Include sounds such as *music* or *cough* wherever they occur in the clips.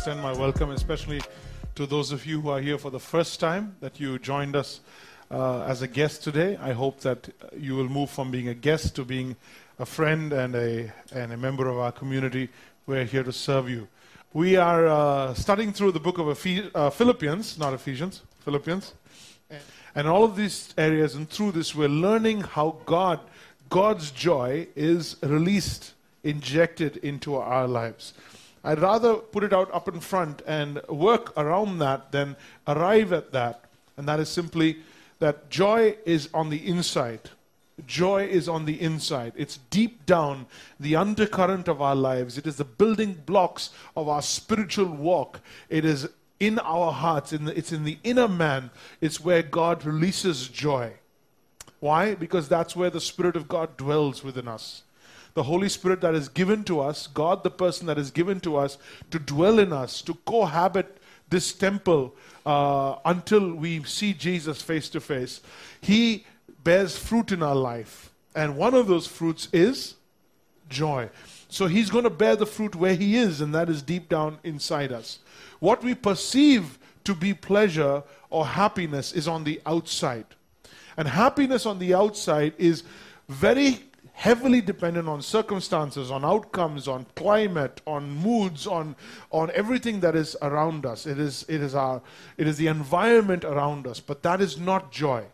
extend my welcome, especially to those of you who are here for the first time, that you joined us uh, as a guest today. I hope that you will move from being a guest to being a friend and a, and a member of our community. We're here to serve you. We are uh, studying through the book of Ephes- uh, Philippians, not Ephesians, Philippians. And all of these areas, and through this, we're learning how God, God's joy is released, injected into our lives. I'd rather put it out up in front and work around that than arrive at that. And that is simply that joy is on the inside. Joy is on the inside. It's deep down, the undercurrent of our lives. It is the building blocks of our spiritual walk. It is in our hearts. In the, it's in the inner man. It's where God releases joy. Why? Because that's where the Spirit of God dwells within us. The Holy Spirit that is given to us, God the person that is given to us to dwell in us, to cohabit this temple uh, until we see Jesus face to face. He bears fruit in our life. And one of those fruits is joy. So he's going to bear the fruit where he is, and that is deep down inside us. What we perceive to be pleasure or happiness is on the outside. And happiness on the outside is very heavily dependent on circumstances, on outcomes, on climate, on moods, on, on everything that is around us. It is, it, is our, it is the environment around us, but that is not joy.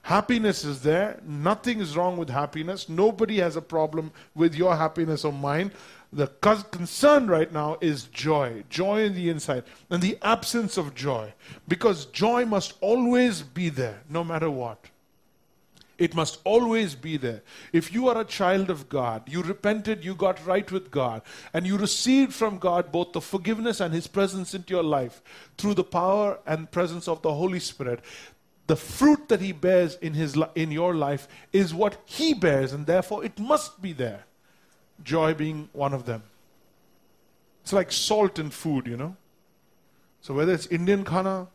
Happiness is there. Nothing is wrong with happiness. Nobody has a problem with your happiness or mine. The concern right now is joy, joy in the inside, and the absence of joy. Because joy must always be there, no matter what. It must always be there. If you are a child of God, you repented, you got right with God, and you received from God both the forgiveness and His presence into your life through the power and presence of the Holy Spirit, the fruit that He bears in, his, in your life is what He bears, and therefore it must be there. Joy being one of them. It's like salt in food, you know. So whether it's Indian khana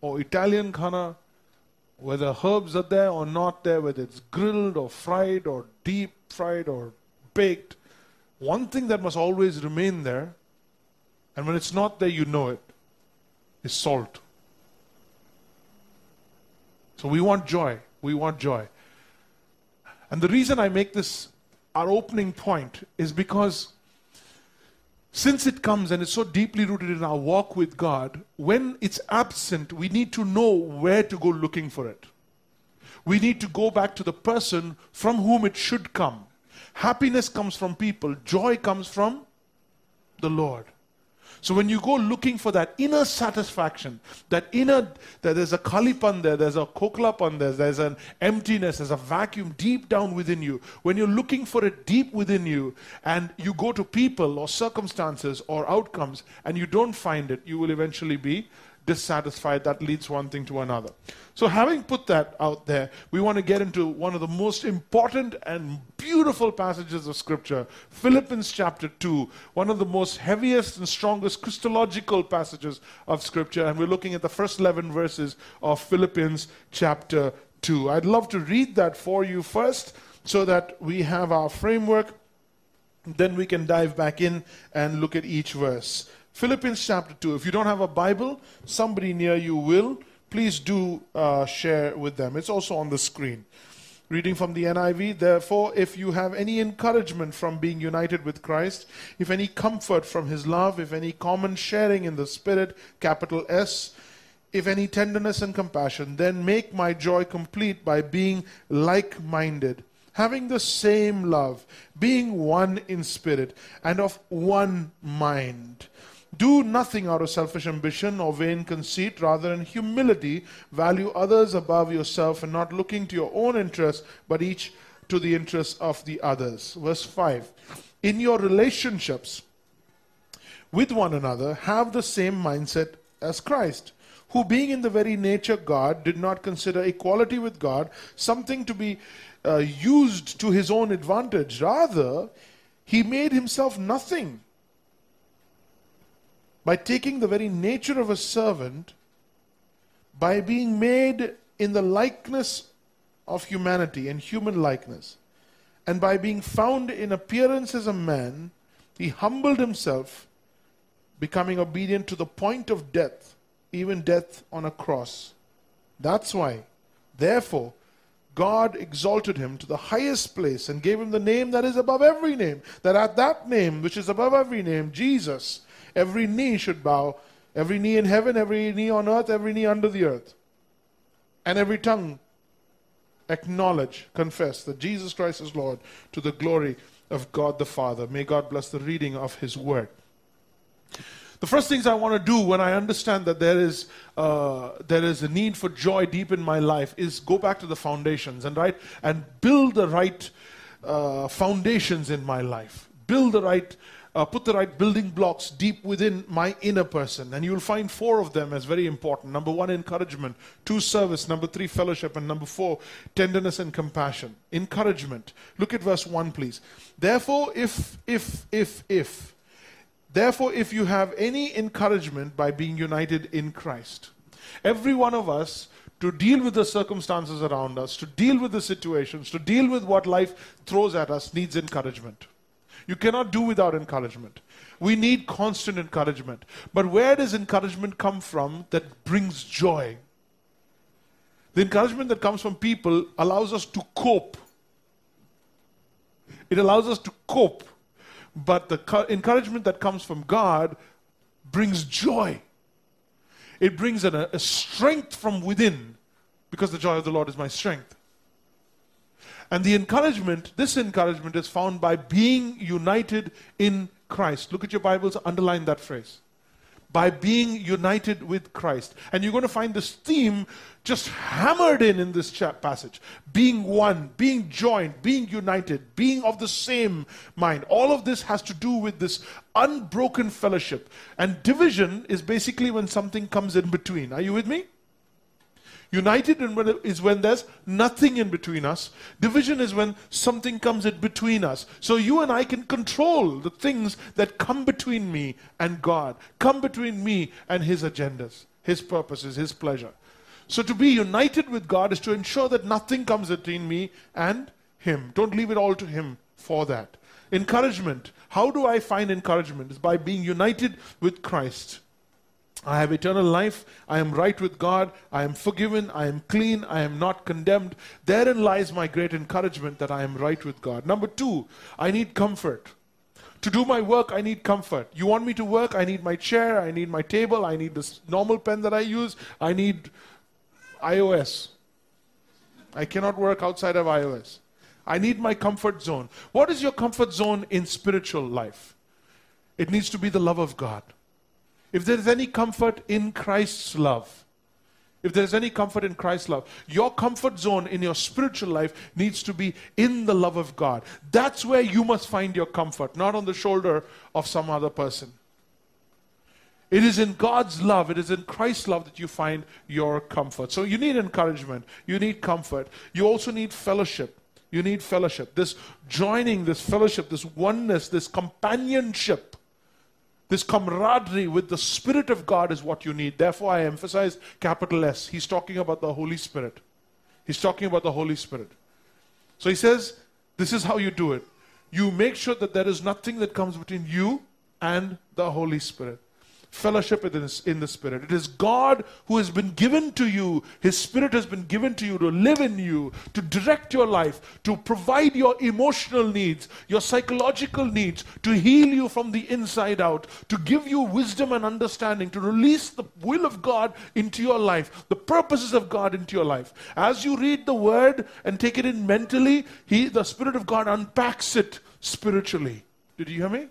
or Italian khana, whether herbs are there or not there, whether it's grilled or fried or deep fried or baked, one thing that must always remain there, and when it's not there, you know it, is salt. So we want joy. We want joy. And the reason I make this our opening point is because since it comes and it's so deeply rooted in our walk with God, when it's absent, we need to know where to go looking for it. We need to go back to the person from whom it should come. Happiness comes from people, joy comes from the Lord. So when you go looking for that inner satisfaction, that inner, that there's a kalipan there, there's a koklapan there, there's an emptiness, there's a vacuum deep down within you. When you're looking for it deep within you and you go to people or circumstances or outcomes and you don't find it, you will eventually be dissatisfied, that leads one thing to another. So, having put that out there, we want to get into one of the most important and beautiful passages of Scripture Philippians chapter 2, one of the most heaviest and strongest Christological passages of Scripture. And we're looking at the first 11 verses of Philippians chapter 2. I'd love to read that for you first so that we have our framework. Then we can dive back in and look at each verse. Philippians chapter 2. If you don't have a Bible, somebody near you will. Please do uh, share with them. It's also on the screen. Reading from the NIV, therefore, if you have any encouragement from being united with Christ, if any comfort from his love, if any common sharing in the Spirit, capital S, if any tenderness and compassion, then make my joy complete by being like minded, having the same love, being one in spirit, and of one mind. Do nothing out of selfish ambition or vain conceit, rather, in humility, value others above yourself and not looking to your own interests, but each to the interests of the others. Verse 5 In your relationships with one another, have the same mindset as Christ, who, being in the very nature God, did not consider equality with God something to be uh, used to his own advantage. Rather, he made himself nothing by taking the very nature of a servant, by being made in the likeness of humanity and human likeness, and by being found in appearance as a man, he humbled himself becoming obedient to the point of death, even death on a cross. That's why, therefore, God exalted him to the highest place and gave him the name that is above every name, that at that name, which is above every name, Jesus, every knee should bow, every knee in heaven, every knee on earth, every knee under the earth, and every tongue acknowledge, confess that Jesus Christ is Lord to the glory of God the Father. May God bless the reading of His Word. The first things I want to do when I understand that there is, uh, there is a need for joy deep in my life is go back to the foundations and right and build the right uh, foundations in my life. Build the right uh, put the right building blocks deep within my inner person. And you'll find four of them as very important. Number one, encouragement. Two, service. Number three, fellowship. And number four, tenderness and compassion. Encouragement. Look at verse one, please. Therefore, if, if, if, if, therefore, if you have any encouragement by being united in Christ, every one of us to deal with the circumstances around us, to deal with the situations, to deal with what life throws at us, needs encouragement. You cannot do without encouragement. We need constant encouragement. But where does encouragement come from that brings joy? The encouragement that comes from people allows us to cope. It allows us to cope. But the encouragement that comes from God brings joy. It brings a, a strength from within because the joy of the Lord is my strength. And the encouragement, this encouragement is found by being united in Christ. Look at your Bibles, underline that phrase. By being united with Christ. And you're going to find this theme just hammered in in this passage. Being one, being joined, being united, being of the same mind. All of this has to do with this unbroken fellowship. And division is basically when something comes in between. Are you with me? United is when there's nothing in between us. Division is when something comes in between us. So you and I can control the things that come between me and God, come between me and His agendas, His purposes, His pleasure. So to be united with God is to ensure that nothing comes between me and Him. Don't leave it all to Him for that. Encouragement. How do I find encouragement? Is by being united with Christ. I have eternal life. I am right with God. I am forgiven. I am clean. I am not condemned. Therein lies my great encouragement that I am right with God. Number two, I need comfort. To do my work, I need comfort. You want me to work? I need my chair. I need my table. I need this normal pen that I use. I need iOS. I cannot work outside of iOS. I need my comfort zone. What is your comfort zone in spiritual life? It needs to be the love of God. If there is any comfort in Christ's love, if there is any comfort in Christ's love, your comfort zone in your spiritual life needs to be in the love of God. That's where you must find your comfort, not on the shoulder of some other person. It is in God's love, it is in Christ's love that you find your comfort. So you need encouragement, you need comfort, you also need fellowship. You need fellowship. This joining, this fellowship, this oneness, this companionship this camaraderie with the Spirit of God is what you need. Therefore, I emphasize capital S. He's talking about the Holy Spirit. He's talking about the Holy Spirit. So he says, This is how you do it. You make sure that there is nothing that comes between you and the Holy Spirit fellowship in the Spirit. It is God who has been given to you. His Spirit has been given to you to live in you, to direct your life, to provide your emotional needs, your psychological needs, to heal you from the inside out, to give you wisdom and understanding, to release the will of God into your life, the purposes of God into your life. As you read the Word and take it in mentally, he, the Spirit of God unpacks it spiritually. Did you hear me?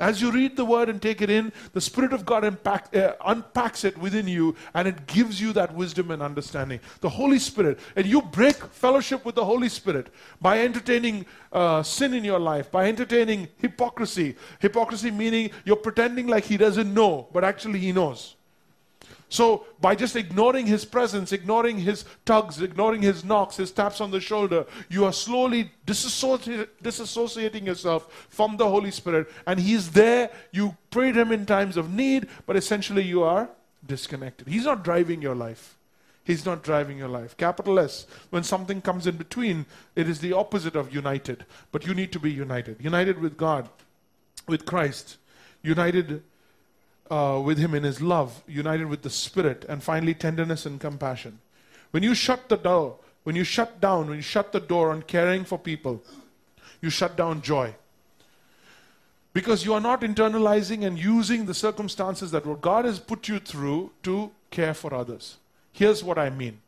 As you read the word and take it in, the Spirit of God impact, uh, unpacks it within you and it gives you that wisdom and understanding. The Holy Spirit. And you break fellowship with the Holy Spirit by entertaining uh, sin in your life, by entertaining hypocrisy. Hypocrisy meaning you're pretending like He doesn't know, but actually He knows. So, by just ignoring his presence, ignoring his tugs, ignoring his knocks, his taps on the shoulder, you are slowly disassociating yourself from the Holy Spirit. And he's there. You prayed him in times of need, but essentially you are disconnected. He's not driving your life. He's not driving your life. Capital S. When something comes in between, it is the opposite of united. But you need to be united. United with God, with Christ. united uh, with Him in His love, united with the Spirit, and finally tenderness and compassion. When you shut the door, when you shut down, when you shut the door on caring for people, you shut down joy. Because you are not internalizing and using the circumstances that God has put you through to care for others. Here's what I mean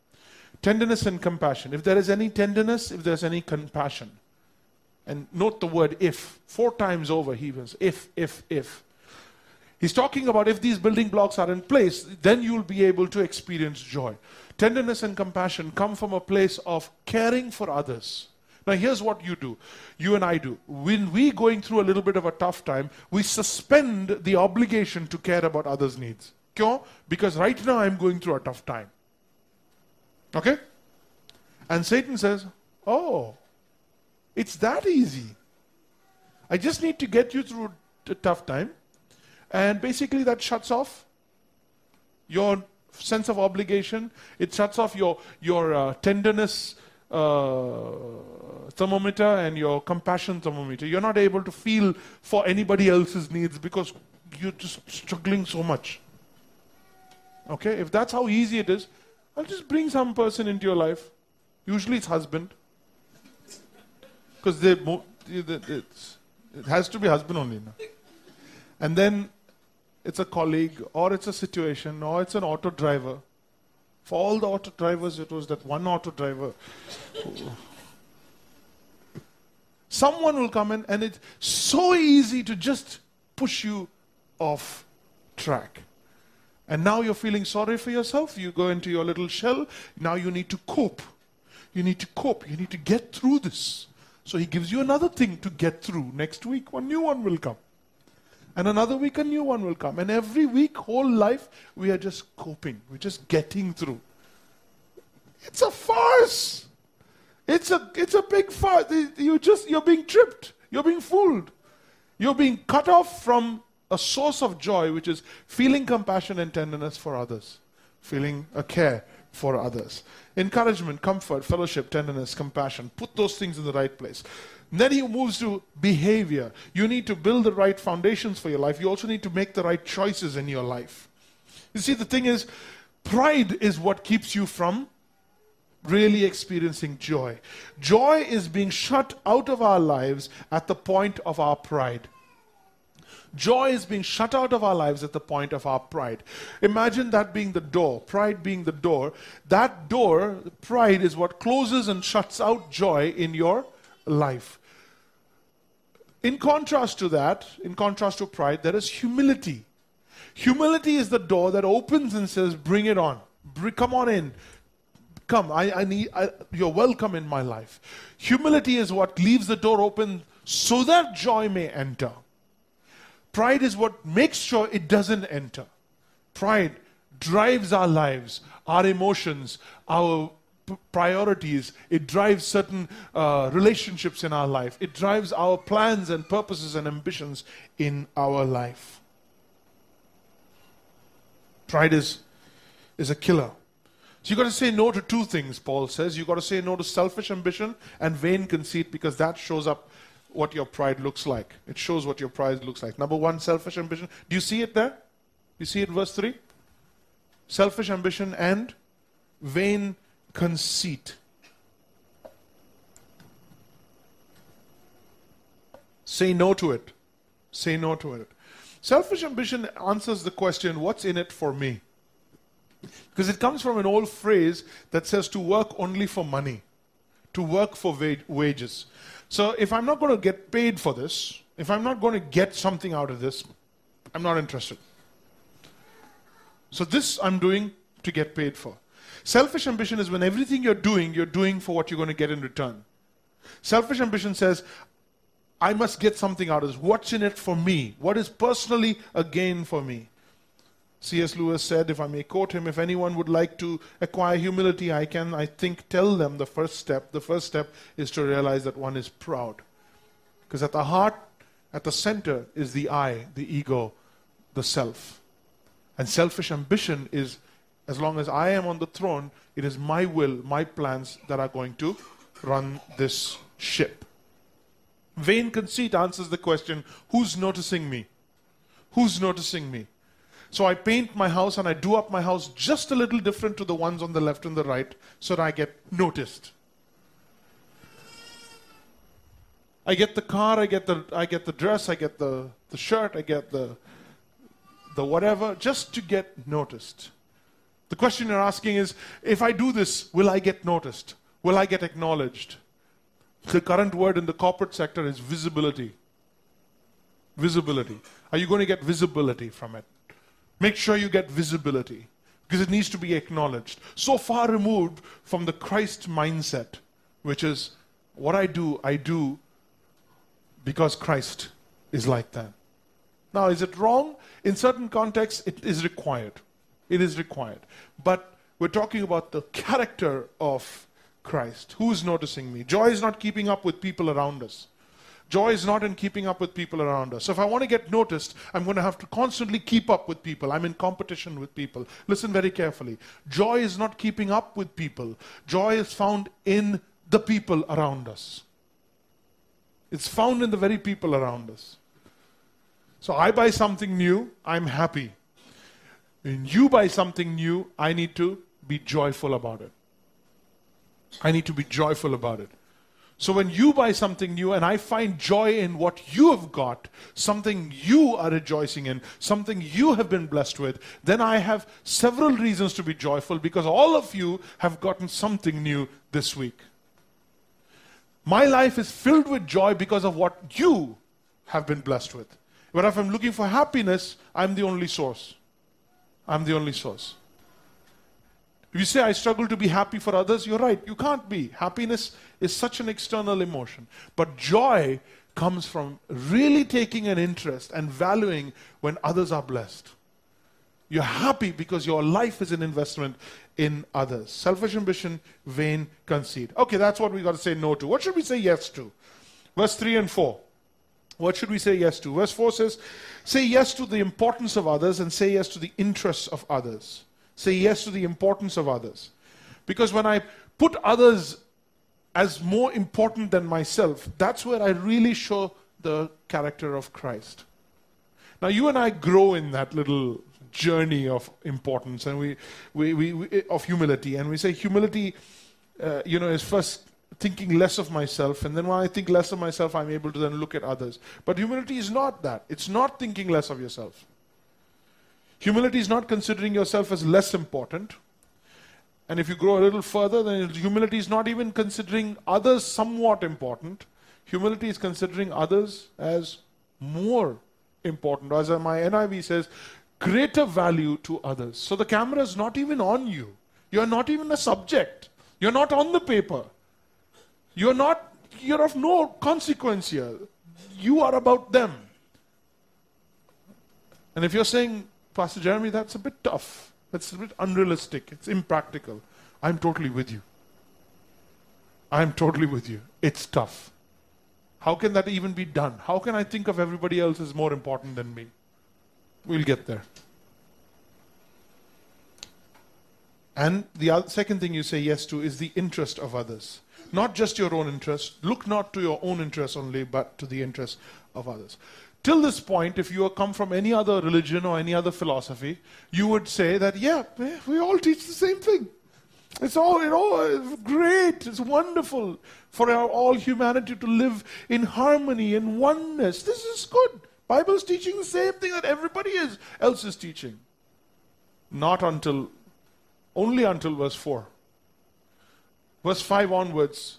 tenderness and compassion. If there is any tenderness, if there's any compassion, and note the word if, four times over, he was if, if, if. He's talking about if these building blocks are in place, then you'll be able to experience joy. Tenderness and compassion come from a place of caring for others. Now, here's what you do. You and I do. When we're going through a little bit of a tough time, we suspend the obligation to care about others' needs. Because right now I'm going through a tough time. Okay? And Satan says, Oh, it's that easy. I just need to get you through a tough time. And basically, that shuts off your sense of obligation. It shuts off your, your uh, tenderness uh, thermometer and your compassion thermometer. You're not able to feel for anybody else's needs because you're just struggling so much. Okay? If that's how easy it is, I'll just bring some person into your life. Usually it's husband. Because they, it has to be husband only. No? And then it's a colleague, or it's a situation, or it's an auto driver. For all the auto drivers, it was that one auto driver. Someone will come in, and it's so easy to just push you off track. And now you're feeling sorry for yourself. You go into your little shell. Now you need to cope. You need to cope. You need to get through this. So he gives you another thing to get through. Next week, one new one will come. And another week, a new one will come. And every week, whole life, we are just coping. We're just getting through. It's a farce. It's a, it's a big farce. You just, you're being tripped. You're being fooled. You're being cut off from a source of joy, which is feeling compassion and tenderness for others, feeling a care for others. Encouragement, comfort, fellowship, tenderness, compassion. Put those things in the right place. Then he moves to behavior. You need to build the right foundations for your life. You also need to make the right choices in your life. You see, the thing is, pride is what keeps you from really experiencing joy. Joy is being shut out of our lives at the point of our pride. Joy is being shut out of our lives at the point of our pride. Imagine that being the door, pride being the door. That door, pride, is what closes and shuts out joy in your life. In contrast to that, in contrast to pride, there is humility. Humility is the door that opens and says, Bring it on. Come on in. Come, I, I need, I, you're welcome in my life. Humility is what leaves the door open so that joy may enter. Pride is what makes sure it doesn't enter. Pride drives our lives, our emotions, our priorities. It drives certain uh, relationships in our life. It drives our plans and purposes and ambitions in our life. Pride is, is a killer. So you've got to say no to two things, Paul says. You've got to say no to selfish ambition and vain conceit because that shows up what your pride looks like. It shows what your pride looks like. Number one, selfish ambition. Do you see it there? You see it verse 3? Selfish ambition and vain conceit. Say no to it. Say no to it. Selfish ambition answers the question, what's in it for me? Because it comes from an old phrase that says to work only for money, to work for wages. So if I'm not going to get paid for this, if I'm not going to get something out of this, I'm not interested. So this I'm doing to get paid for. Selfish ambition is when everything you're doing, you're doing for what you're going to get in return. Selfish ambition says, I must get something out of this. What's in it for me? What is personally a gain for me? C.S. Lewis said, if I may quote him, if anyone would like to acquire humility, I can, I think, tell them the first step. The first step is to realize that one is proud. Because at the heart, at the center, is the I, the ego, the self. And selfish ambition is as long as I am on the throne, it is my will, my plans that are going to run this ship. Vain conceit answers the question who's noticing me? Who's noticing me? So I paint my house and I do up my house just a little different to the ones on the left and the right so that I get noticed. I get the car, I get the I get the dress, I get the, the shirt, I get the the whatever, just to get noticed. The question you're asking is if I do this, will I get noticed? Will I get acknowledged? The current word in the corporate sector is visibility. Visibility. Are you going to get visibility from it? Make sure you get visibility because it needs to be acknowledged. So far removed from the Christ mindset, which is what I do, I do because Christ is like that. Now, is it wrong? In certain contexts, it is required. It is required. But we're talking about the character of Christ. Who's noticing me? Joy is not keeping up with people around us. Joy is not in keeping up with people around us. So if I want to get noticed, I'm going to have to constantly keep up with people. I'm in competition with people. Listen very carefully. Joy is not keeping up with people. Joy is found in the people around us. It's found in the very people around us. So I buy something new, I'm happy. When you buy something new, I need to be joyful about it. I need to be joyful about it. So when you buy something new and I find joy in what you have got, something you are rejoicing in, something you have been blessed with, then I have several reasons to be joyful because all of you have gotten something new this week. My life is filled with joy because of what you have been blessed with. But if I'm looking for happiness, I'm the only source. I'm the only source. If you say, I struggle to be happy for others, you're right. You can't be. Happiness is such an external emotion. But joy comes from really taking an interest and valuing when others are blessed. You're happy because your life is an investment in others. Selfish ambition, vain conceit. Okay, that's what we got to say no to. What should we say yes to? Verse 3 and 4. What should we say yes to? Verse 4 says, Say yes to the importance of others and say yes to the interests of others. Say yes to the importance of others. Because when I put others as more important than myself, that's where I really show the character of Christ. Now, you and I grow in that little journey of importance and we, we, we, we of humility. And we say humility, uh, you know, is first thinking less of myself, and then when I think less of myself, I'm able to then look at others. But humility is not that. It's not thinking less of yourself. Humility is not considering yourself as less important. And if you grow a little further, then humility is not even considering others somewhat important. Humility is considering others as more important. As uh, my NIV says, greater value to others. So the camera is not even on you. You're not even a subject. You're not on the paper. You're not, you're of no consequence here. You are about them. And if you're saying, Pastor Jeremy, that's a bit tough, that's a bit unrealistic, it's impractical, I'm totally with you. I'm totally with you. It's tough. How can that even be done? How can I think of everybody else as more important than me? We'll get there. And the second thing you say yes to is the interest of others not just your own interest. Look not to your own interest only, but to the interest of others. Till this point, if you come from any other religion or any other philosophy, you would say that, yeah, we all teach the same thing. It's all, you know, great, it's wonderful for our, all humanity to live in harmony and oneness. This is good. Bible's teaching the same thing that everybody is, else is teaching. Not until, only until verse 4. Verse 5 onwards,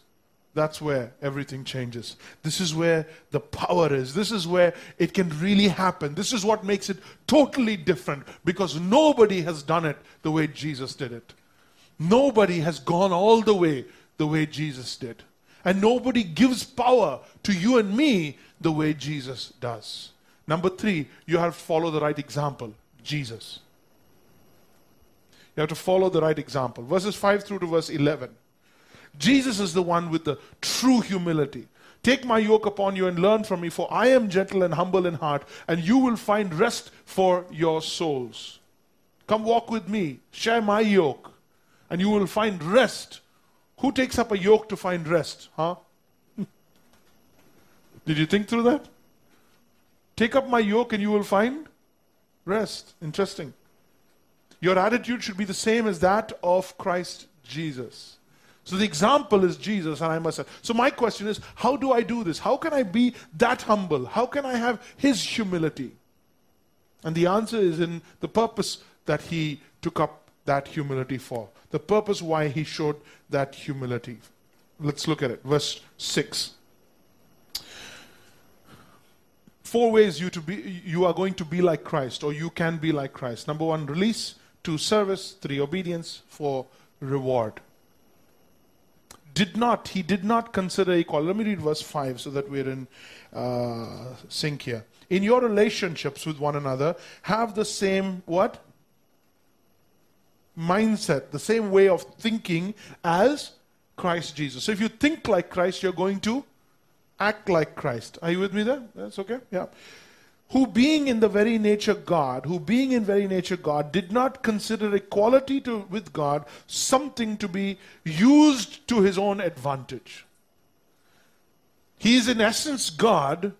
that's where everything changes. This is where the power is. This is where it can really happen. This is what makes it totally different because nobody has done it the way Jesus did it. Nobody has gone all the way the way Jesus did. And nobody gives power to you and me the way Jesus does. Number three, you have to follow the right example Jesus. You have to follow the right example. Verses 5 through to verse 11. Jesus is the one with the true humility. Take my yoke upon you and learn from me, for I am gentle and humble in heart, and you will find rest for your souls. Come walk with me, share my yoke, and you will find rest. Who takes up a yoke to find rest? Huh? *laughs* Did you think through that? Take up my yoke and you will find rest. Interesting. Your attitude should be the same as that of Christ Jesus. So the example is Jesus, and I must say. So my question is, how do I do this? How can I be that humble? How can I have His humility? And the answer is in the purpose that He took up that humility for. The purpose why He showed that humility. Let's look at it. Verse 6. Four ways you to be you are going to be like Christ, or you can be like Christ. Number one, release. Two, service. Three, obedience. Four, reward did not, he did not consider equality. Let me read verse 5 so that we're in uh, sync here. In your relationships with one another, have the same what? Mindset, the same way of thinking as Christ Jesus. So if you think like Christ, you're going to act like Christ. Are you with me there? That's okay? Yeah who being in the very nature God, who being in very nature God, did not consider equality to, with God something to be used to his own advantage. He is in essence God,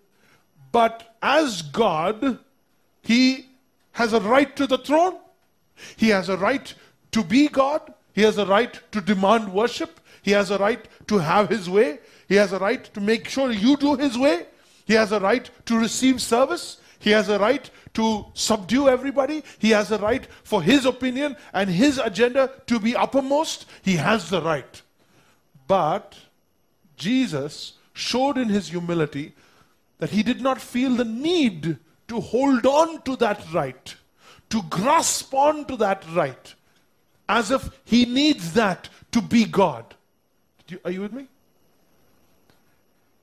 but as God, he has a right to the throne. He has a right to be God. He has a right to demand worship. He has a right to have his way. He has a right to make sure you do his way. He has a right to receive service. He has a right to subdue everybody. He has a right for his opinion and his agenda to be uppermost. He has the right. But Jesus showed in his humility that he did not feel the need to hold on to that right, to grasp on to that right, as if he needs that to be God. You, are you with me?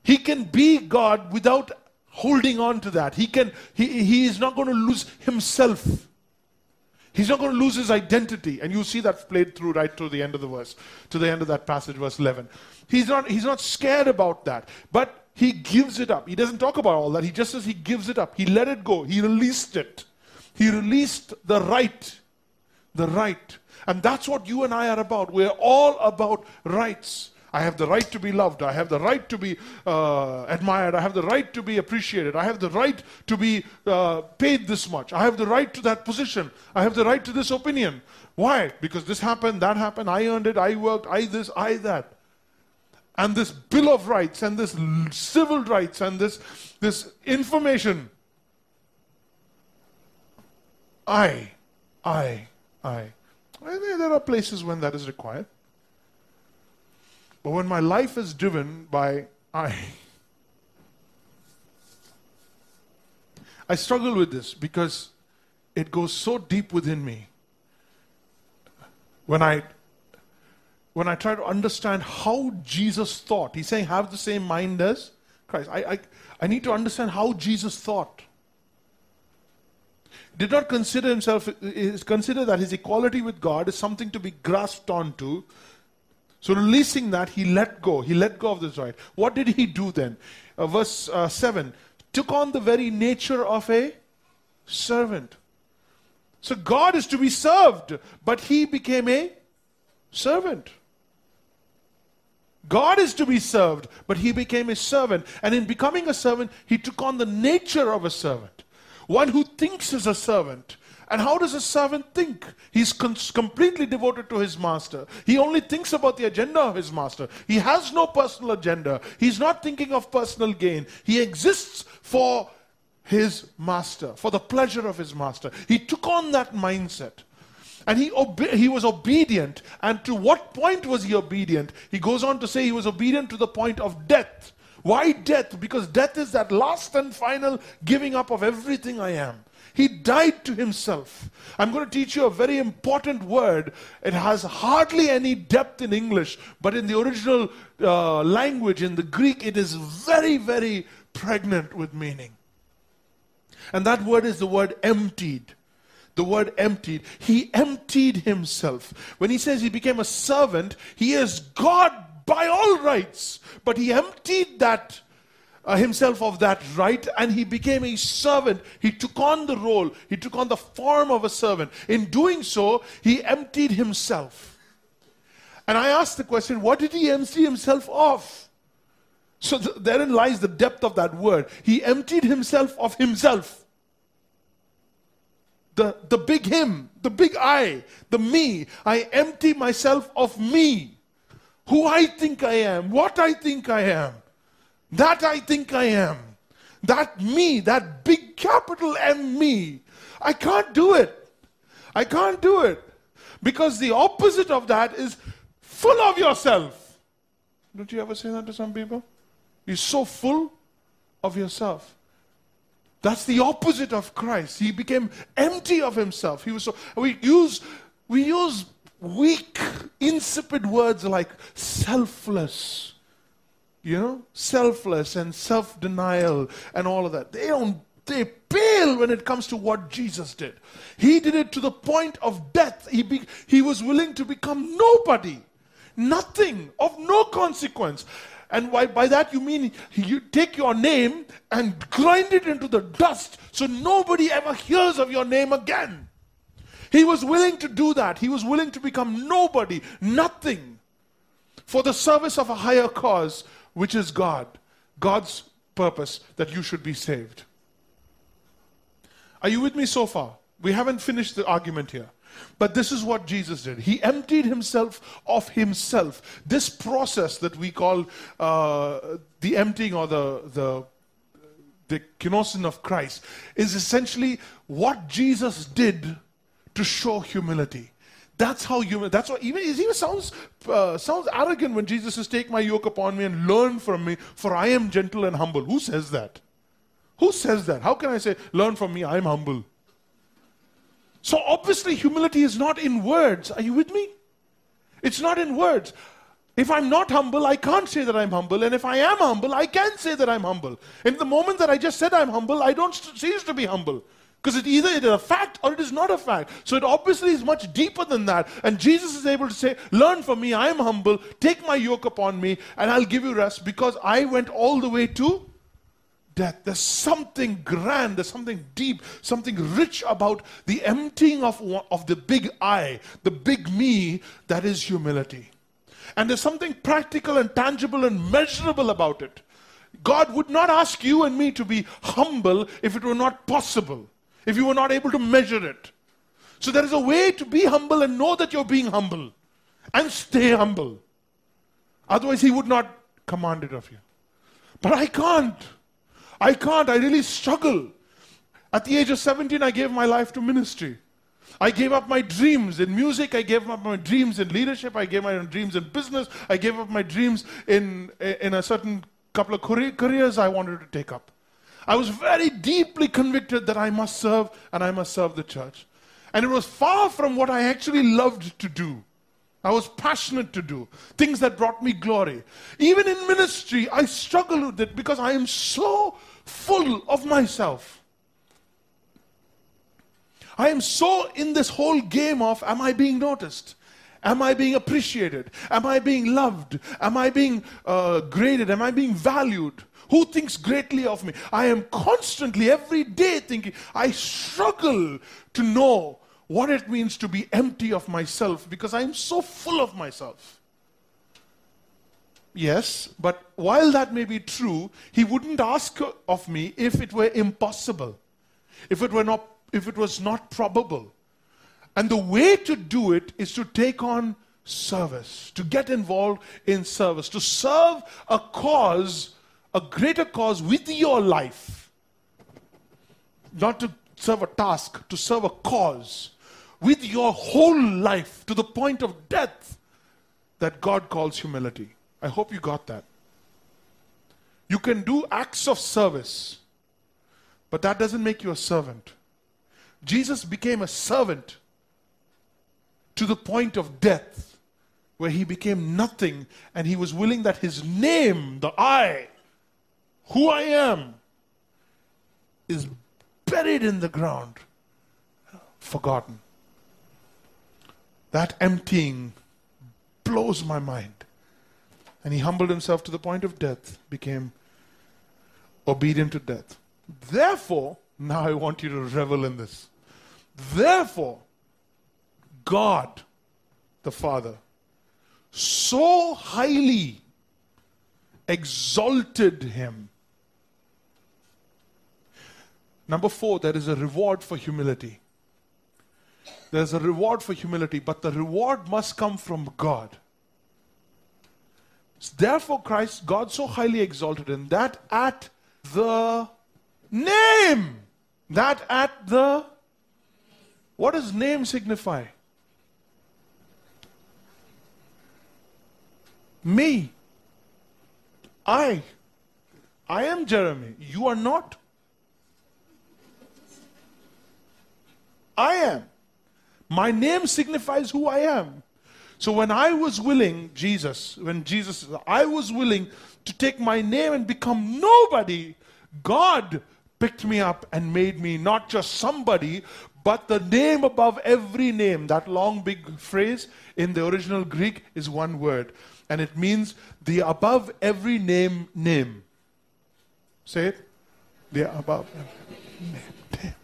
He can be God without holding on to that. He can he, he is not going to lose himself. He's not going to lose his identity. And you see that played through right to the end of the verse, to the end of that passage, verse 11. He's not, he's not scared about that. But he gives it up. He doesn't talk about all that. He just says he gives it up. He let it go. He released it. He released the right. The right. And that's what you and I are about. We're all about rights. I have the right to be loved. I have the right to be uh, admired. I have the right to be appreciated. I have the right to be uh, paid this much. I have the right to that position. I have the right to this opinion. Why? Because this happened, that happened, I earned it, I worked, I this, I that. And this Bill of Rights and this civil rights and this, this information. I, I, I. There are places when that is required. But when my life is driven by I, I struggle with this because it goes so deep within me. When I when I try to understand how Jesus thought, he's saying have the same mind as Christ. I, I, I need to understand how Jesus thought. Did not consider himself, is consider that his equality with God is something to be grasped onto, so, releasing that, he let go. He let go of this right. What did he do then? Uh, verse uh, 7 took on the very nature of a servant. So, God is to be served, but he became a servant. God is to be served, but he became a servant. And in becoming a servant, he took on the nature of a servant. One who thinks as a servant, and how does a servant think? He's completely devoted to his master. He only thinks about the agenda of his master. He has no personal agenda. He's not thinking of personal gain. He exists for his master, for the pleasure of his master. He took on that mindset. And he, obe- he was obedient. And to what point was he obedient? He goes on to say he was obedient to the point of death. Why death? Because death is that last and final giving up of everything I am. He died to himself. I'm going to teach you a very important word. It has hardly any depth in English, but in the original uh, language, in the Greek, it is very, very pregnant with meaning. And that word is the word emptied. The word emptied. He emptied himself. When he says he became a servant, he is God by all rights, but he emptied that uh, himself of that right and he became a servant. He took on the role, he took on the form of a servant. In doing so, he emptied himself. And I asked the question, what did he empty himself of? So th- therein lies the depth of that word. He emptied himself of himself. the, the big him, the big I, the me. I empty myself of me, who I think I am, what I think I am, that I think I am. That me, that big capital M me. I can't do it. I can't do it. Because the opposite of that is full of yourself. Don't you ever say that to some people? You're so full of yourself. That's the opposite of Christ. He became empty of himself. He was so we use we use weak, insipid words like selfless. You know, selfless and self-denial and all of that. They don't they pale when it comes to what Jesus did. He did it to the point of death. He, be, he was willing to become nobody, nothing, of no consequence. And by, by that you mean you take your name and grind it into the dust so nobody ever hears of your name again. He was willing to do that. He was willing to become nobody, nothing, for the service of a higher cause, which is God. God's purpose that you should be saved. Are you with me so far? We haven't finished the argument here. But this is what Jesus did. He emptied himself of himself. This process that we call uh, the emptying or the, the, the kenosis of Christ is essentially what Jesus did to show humility. That's how human. That's what even it even sounds uh, sounds arrogant when Jesus says, "Take my yoke upon me and learn from me, for I am gentle and humble." Who says that? Who says that? How can I say, "Learn from me, I am humble"? So obviously, humility is not in words. Are you with me? It's not in words. If I'm not humble, I can't say that I'm humble. And if I am humble, I can say that I'm humble. And the moment that I just said I'm humble, I don't cease to be humble. Because it either it is a fact or it is not a fact. So it obviously is much deeper than that. And Jesus is able to say, Learn from me, I am humble, take my yoke upon me, and I'll give you rest because I went all the way to death. There's something grand, there's something deep, something rich about the emptying of, of the big I, the big me, that is humility. And there's something practical and tangible and measurable about it. God would not ask you and me to be humble if it were not possible, if you were not able to measure it. So there is a way to be humble and know that you're being humble and stay humble. Otherwise, He would not command it of you. But I can't. I can't. I really struggle. At the age of 17, I gave my life to ministry. I gave up my dreams in music. I gave up my dreams in leadership. I gave up my dreams in business. I gave up my dreams in, in a certain couple of careers I wanted to take up. I was very deeply convicted that I must serve and I must serve the church. And it was far from what I actually loved to do. I was passionate to do things that brought me glory. Even in ministry, I struggle with it because I am so full of myself. I am so in this whole game of am I being noticed? Am I being appreciated? Am I being loved? Am I being uh, graded? Am I being valued? Who thinks greatly of me? I am constantly, every day thinking, I struggle to know what it means to be empty of myself because I'm so full of myself. Yes, but while that may be true, he wouldn't ask of me if it were impossible, if it were not if it was not probable. And the way to do it is to take on service, to get involved in service, to serve a cause, a greater cause with your life. Not to serve a task, to serve a cause with your whole life to the point of death that God calls humility. I hope you got that. You can do acts of service, but that doesn't make you a servant. Jesus became a servant to the point of death, where he became nothing and he was willing that his name, the I, who I am, is buried in the ground, forgotten. That emptying blows my mind. And he humbled himself to the point of death, became obedient to death. Therefore, now I want you to revel in this. Therefore, God, the Father, so highly exalted him. Number four, there is a reward for humility. There's a reward for humility, but the reward must come from God. Therefore, Christ, God so highly exalted him that at the name, that at the, what does name signify? Me. I. I am Jeremy. You are not. I am. My name signifies who I am. So when I was willing, Jesus, when Jesus, I was willing to take my name and become nobody, God picked me up and made me not just somebody, but the name above every name. That long, big phrase in the original Greek is one word, and it means the above every name name. Say it. The above every name.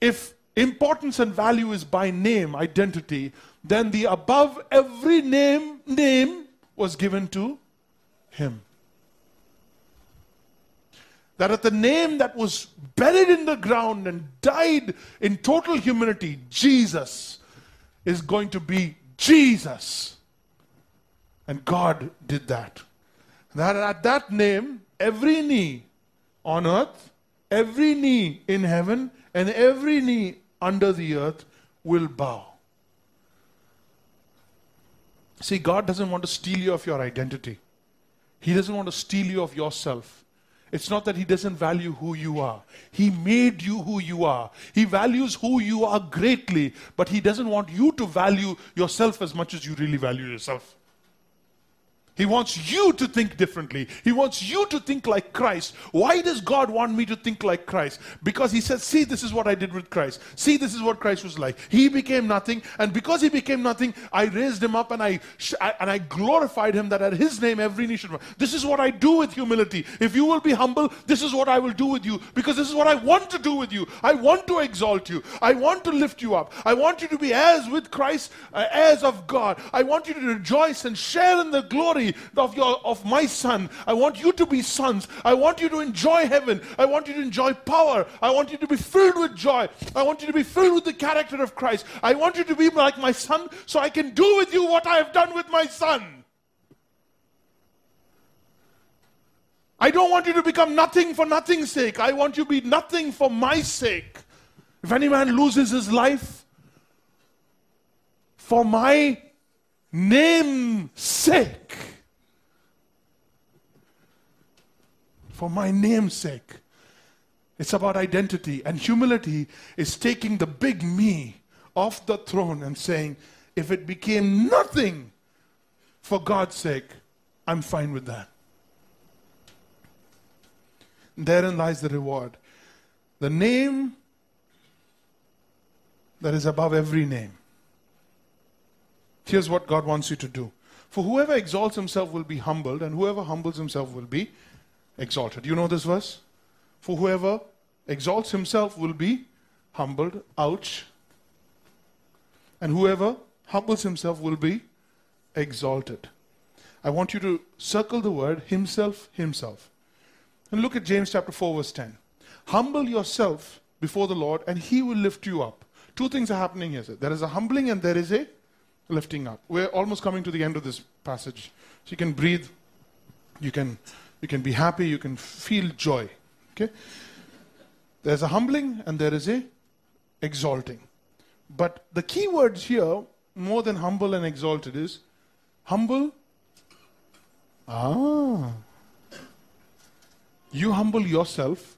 If importance and value is by name, identity, then the above every name, name was given to him. That at the name that was buried in the ground and died in total humility, Jesus is going to be Jesus. And God did that. That at that name, every knee on earth, every knee in heaven, and every knee under the earth will bow. See, God doesn't want to steal you of your identity. He doesn't want to steal you of yourself. It's not that He doesn't value who you are. He made you who you are. He values who you are greatly, but He doesn't want you to value yourself as much as you really value yourself. He wants you to think differently. He wants you to think like Christ. Why does God want me to think like Christ? Because He says, See, this is what I did with Christ. See, this is what Christ was like. He became nothing, and because He became nothing, I raised Him up and I, and I glorified Him that at His name every knee should bow. This is what I do with humility. If you will be humble, this is what I will do with you because this is what I want to do with you. I want to exalt you. I want to lift you up. I want you to be heirs with Christ, uh, heirs of God. I want you to rejoice and share in the glory of, your, of my son. I want you to be sons. I want you to enjoy heaven. I want you to enjoy power. I want you to be filled with joy. I want you to be filled with the character of Christ. I want you to be like my son so I can do with you what I have done with my son. I don't want you to become nothing for nothing's sake. I want you to be nothing for my sake. If any man loses his life for my name's sake, for my name's sake. It's about identity. And humility is taking the big me off the throne and saying, if it became nothing for God's sake, I'm fine with that. Therein lies the reward. The name that is above every name. Here's what God wants you to do. For whoever exalts himself will be humbled, and whoever humbles himself will be exalted. You know this verse? For whoever exalts himself will be humbled. Ouch. And whoever humbles himself will be exalted. I want you to circle the word himself, himself. And look at James chapter 4, verse 10. Humble yourself before the Lord, and he will lift you up. Two things are happening here. There is a humbling and there is a lifting up. We're almost coming to the end of this passage. So you can breathe, you can you can be happy, you can feel joy. Okay? There's a humbling and there is a exalting. But the key words here, more than humble and exalted, is humble. Ah. You humble yourself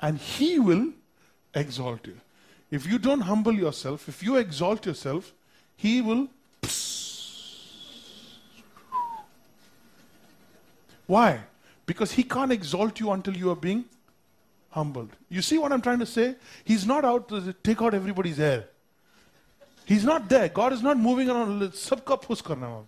and he will exalt you. If you don't humble yourself, if you exalt yourself, he will. Why? Because he can't exalt you until you are being humbled. You see what I'm trying to say? He's not out to take out everybody's hair. He's not there. God is not moving around. Sabka push karna.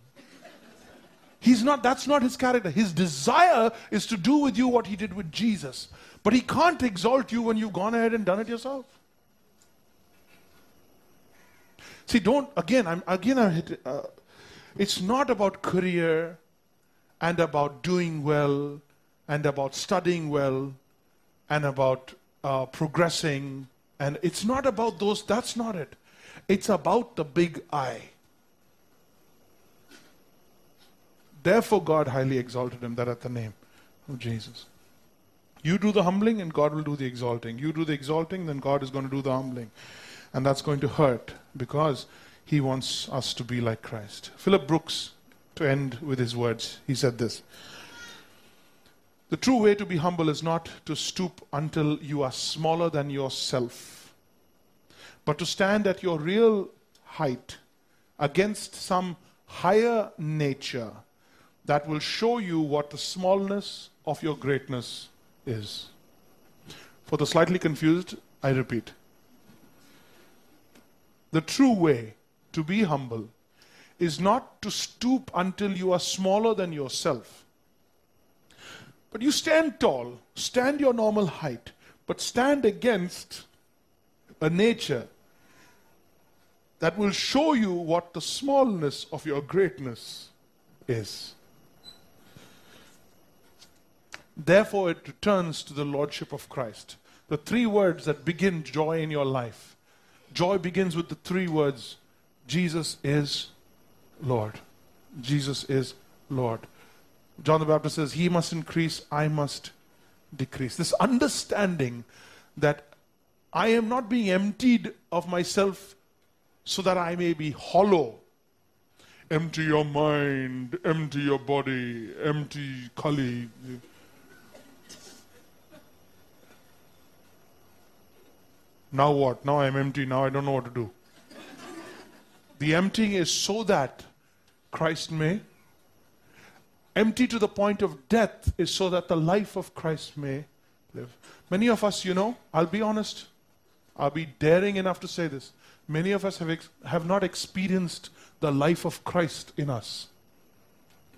He's not, that's not his character. His desire is to do with you what he did with Jesus. But he can't exalt you when you've gone ahead and done it yourself. See, don't, again, I'm, again, I hit, uh, it's not about career and about doing well and about studying well and about uh, progressing. And it's not about those, that's not it. It's about the big I. Therefore, God highly exalted him, that at the name of Jesus. You do the humbling, and God will do the exalting. You do the exalting, then God is going to do the humbling. And that's going to hurt because He wants us to be like Christ. Philip Brooks, to end with his words, he said this The true way to be humble is not to stoop until you are smaller than yourself, but to stand at your real height against some higher nature that will show you what the smallness of your greatness is. For the slightly confused, I repeat. The true way to be humble is not to stoop until you are smaller than yourself. But you stand tall, stand your normal height, but stand against a nature that will show you what the smallness of your greatness is. Therefore, it returns to the Lordship of Christ. The three words that begin joy in your life. Joy begins with the three words Jesus is Lord. Jesus is Lord. John the Baptist says, He must increase, I must decrease. This understanding that I am not being emptied of myself so that I may be hollow. Empty your mind, empty your body, empty Kali. Now what? Now I'm empty. Now I don't know what to do. The emptying is so that Christ may. Empty to the point of death is so that the life of Christ may live. Many of us, you know, I'll be honest, I'll be daring enough to say this. Many of us have, ex- have not experienced the life of Christ in us.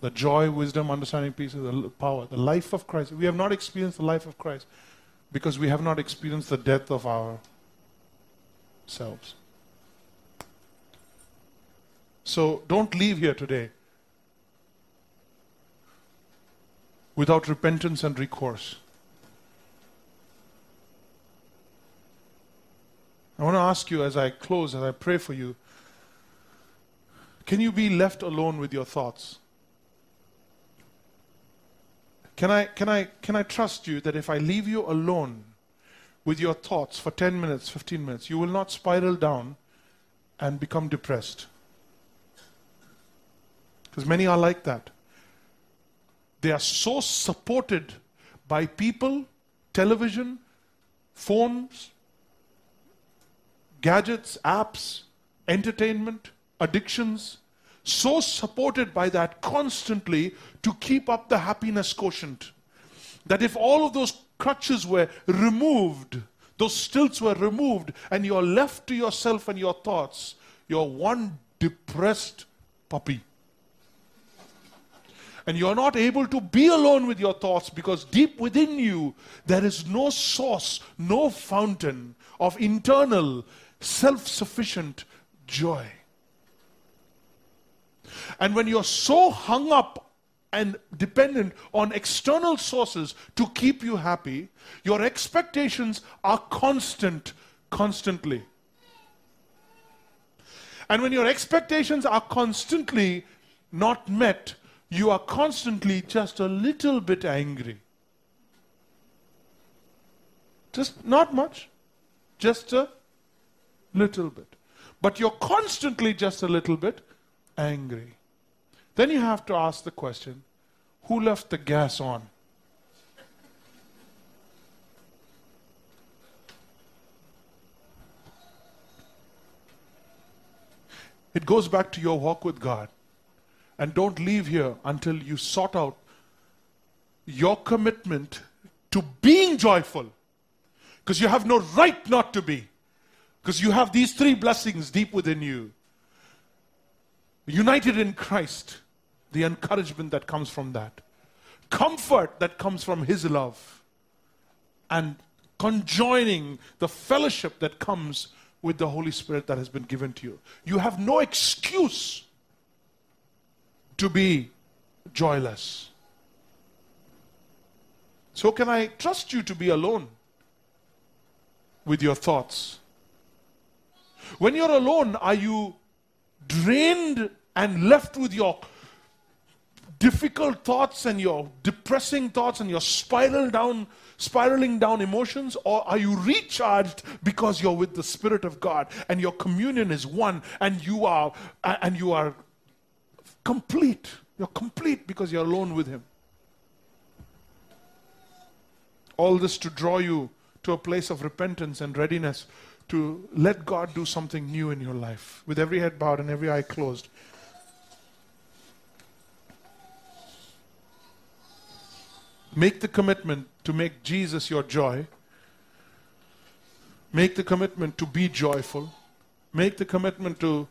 The joy, wisdom, understanding, peace, the power, the life of Christ. We have not experienced the life of Christ because we have not experienced the death of our selves. So don't leave here today without repentance and recourse. I want to ask you as I close, as I pray for you, can you be left alone with your thoughts? Can I, can, I, can I trust you that if I leave you alone with your thoughts for 10 minutes, 15 minutes, you will not spiral down and become depressed? Because many are like that. They are so supported by people, television, phones, gadgets, apps, entertainment, addictions, so supported by that constantly to keep up the happiness quotient. That if all of those crutches were removed, those stilts were removed, and you're left to yourself and your thoughts, you're one depressed puppy. And you're not able to be alone with your thoughts because deep within you, there is no source, no fountain of internal, self sufficient joy. And when you're so hung up and dependent on external sources to keep you happy, your expectations are constant, constantly. And when your expectations are constantly not met, you are constantly just a little bit angry. Just not much, just a little bit. But you're constantly just a little bit angry. Then you have to ask the question who left the gas on? It goes back to your walk with God. And don't leave here until you sort out your commitment to being joyful. Because you have no right not to be. Because you have these three blessings deep within you. United in Christ, the encouragement that comes from that, comfort that comes from His love, and conjoining the fellowship that comes with the Holy Spirit that has been given to you. You have no excuse to be joyless. So, can I trust you to be alone? with your thoughts? When you're alone, are you drained and left with your difficult thoughts and your depressing thoughts and your spiral down spiraling down emotions or are you recharged because you're with the spirit of god and your communion is one and you are and you are complete you're complete because you're alone with him all this to draw you to a place of repentance and readiness to let God do something new in your life with every head bowed and every eye closed. Make the commitment to make Jesus your joy. Make the commitment to be joyful. Make the commitment to,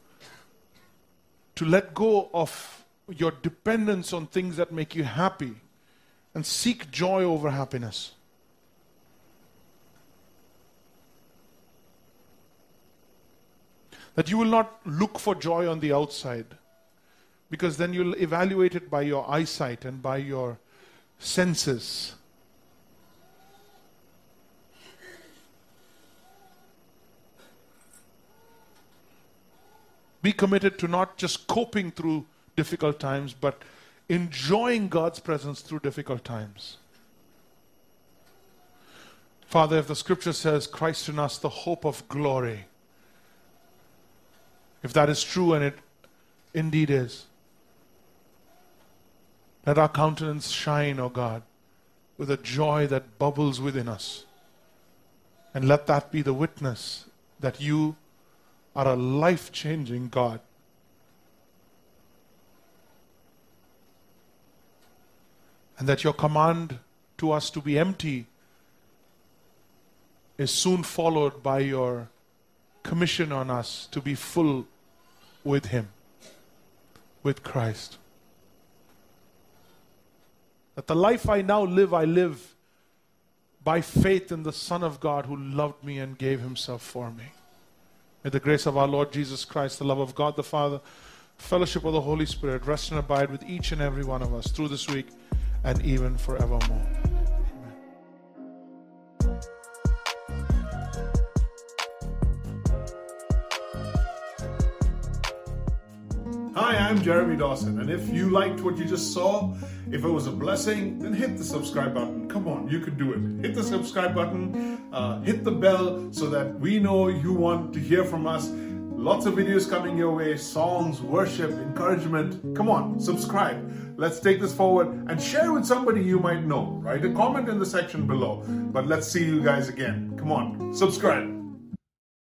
to let go of your dependence on things that make you happy and seek joy over happiness. That you will not look for joy on the outside because then you'll evaluate it by your eyesight and by your senses. Be committed to not just coping through difficult times, but enjoying God's presence through difficult times. Father, if the scripture says Christ in us, the hope of glory, if that is true, and it indeed is, let our countenance shine, O oh God, with a joy that bubbles within us. And let that be the witness that you are a life changing God. And that your command to us to be empty is soon followed by your commission on us to be full with Him, with Christ. That the life I now live, I live by faith in the Son of God who loved me and gave Himself for me. May the grace of our Lord Jesus Christ, the love of God the Father, fellowship of the Holy Spirit rest and abide with each and every one of us through this week and even forevermore. Hi, I'm Jeremy Dawson, and if you liked what you just saw, if it was a blessing, then hit the subscribe button. Come on, you can do it. Hit the subscribe button, uh, hit the bell so that we know you want to hear from us. Lots of videos coming your way songs, worship, encouragement. Come on, subscribe. Let's take this forward and share with somebody you might know. Write a comment in the section below. But let's see you guys again. Come on, subscribe.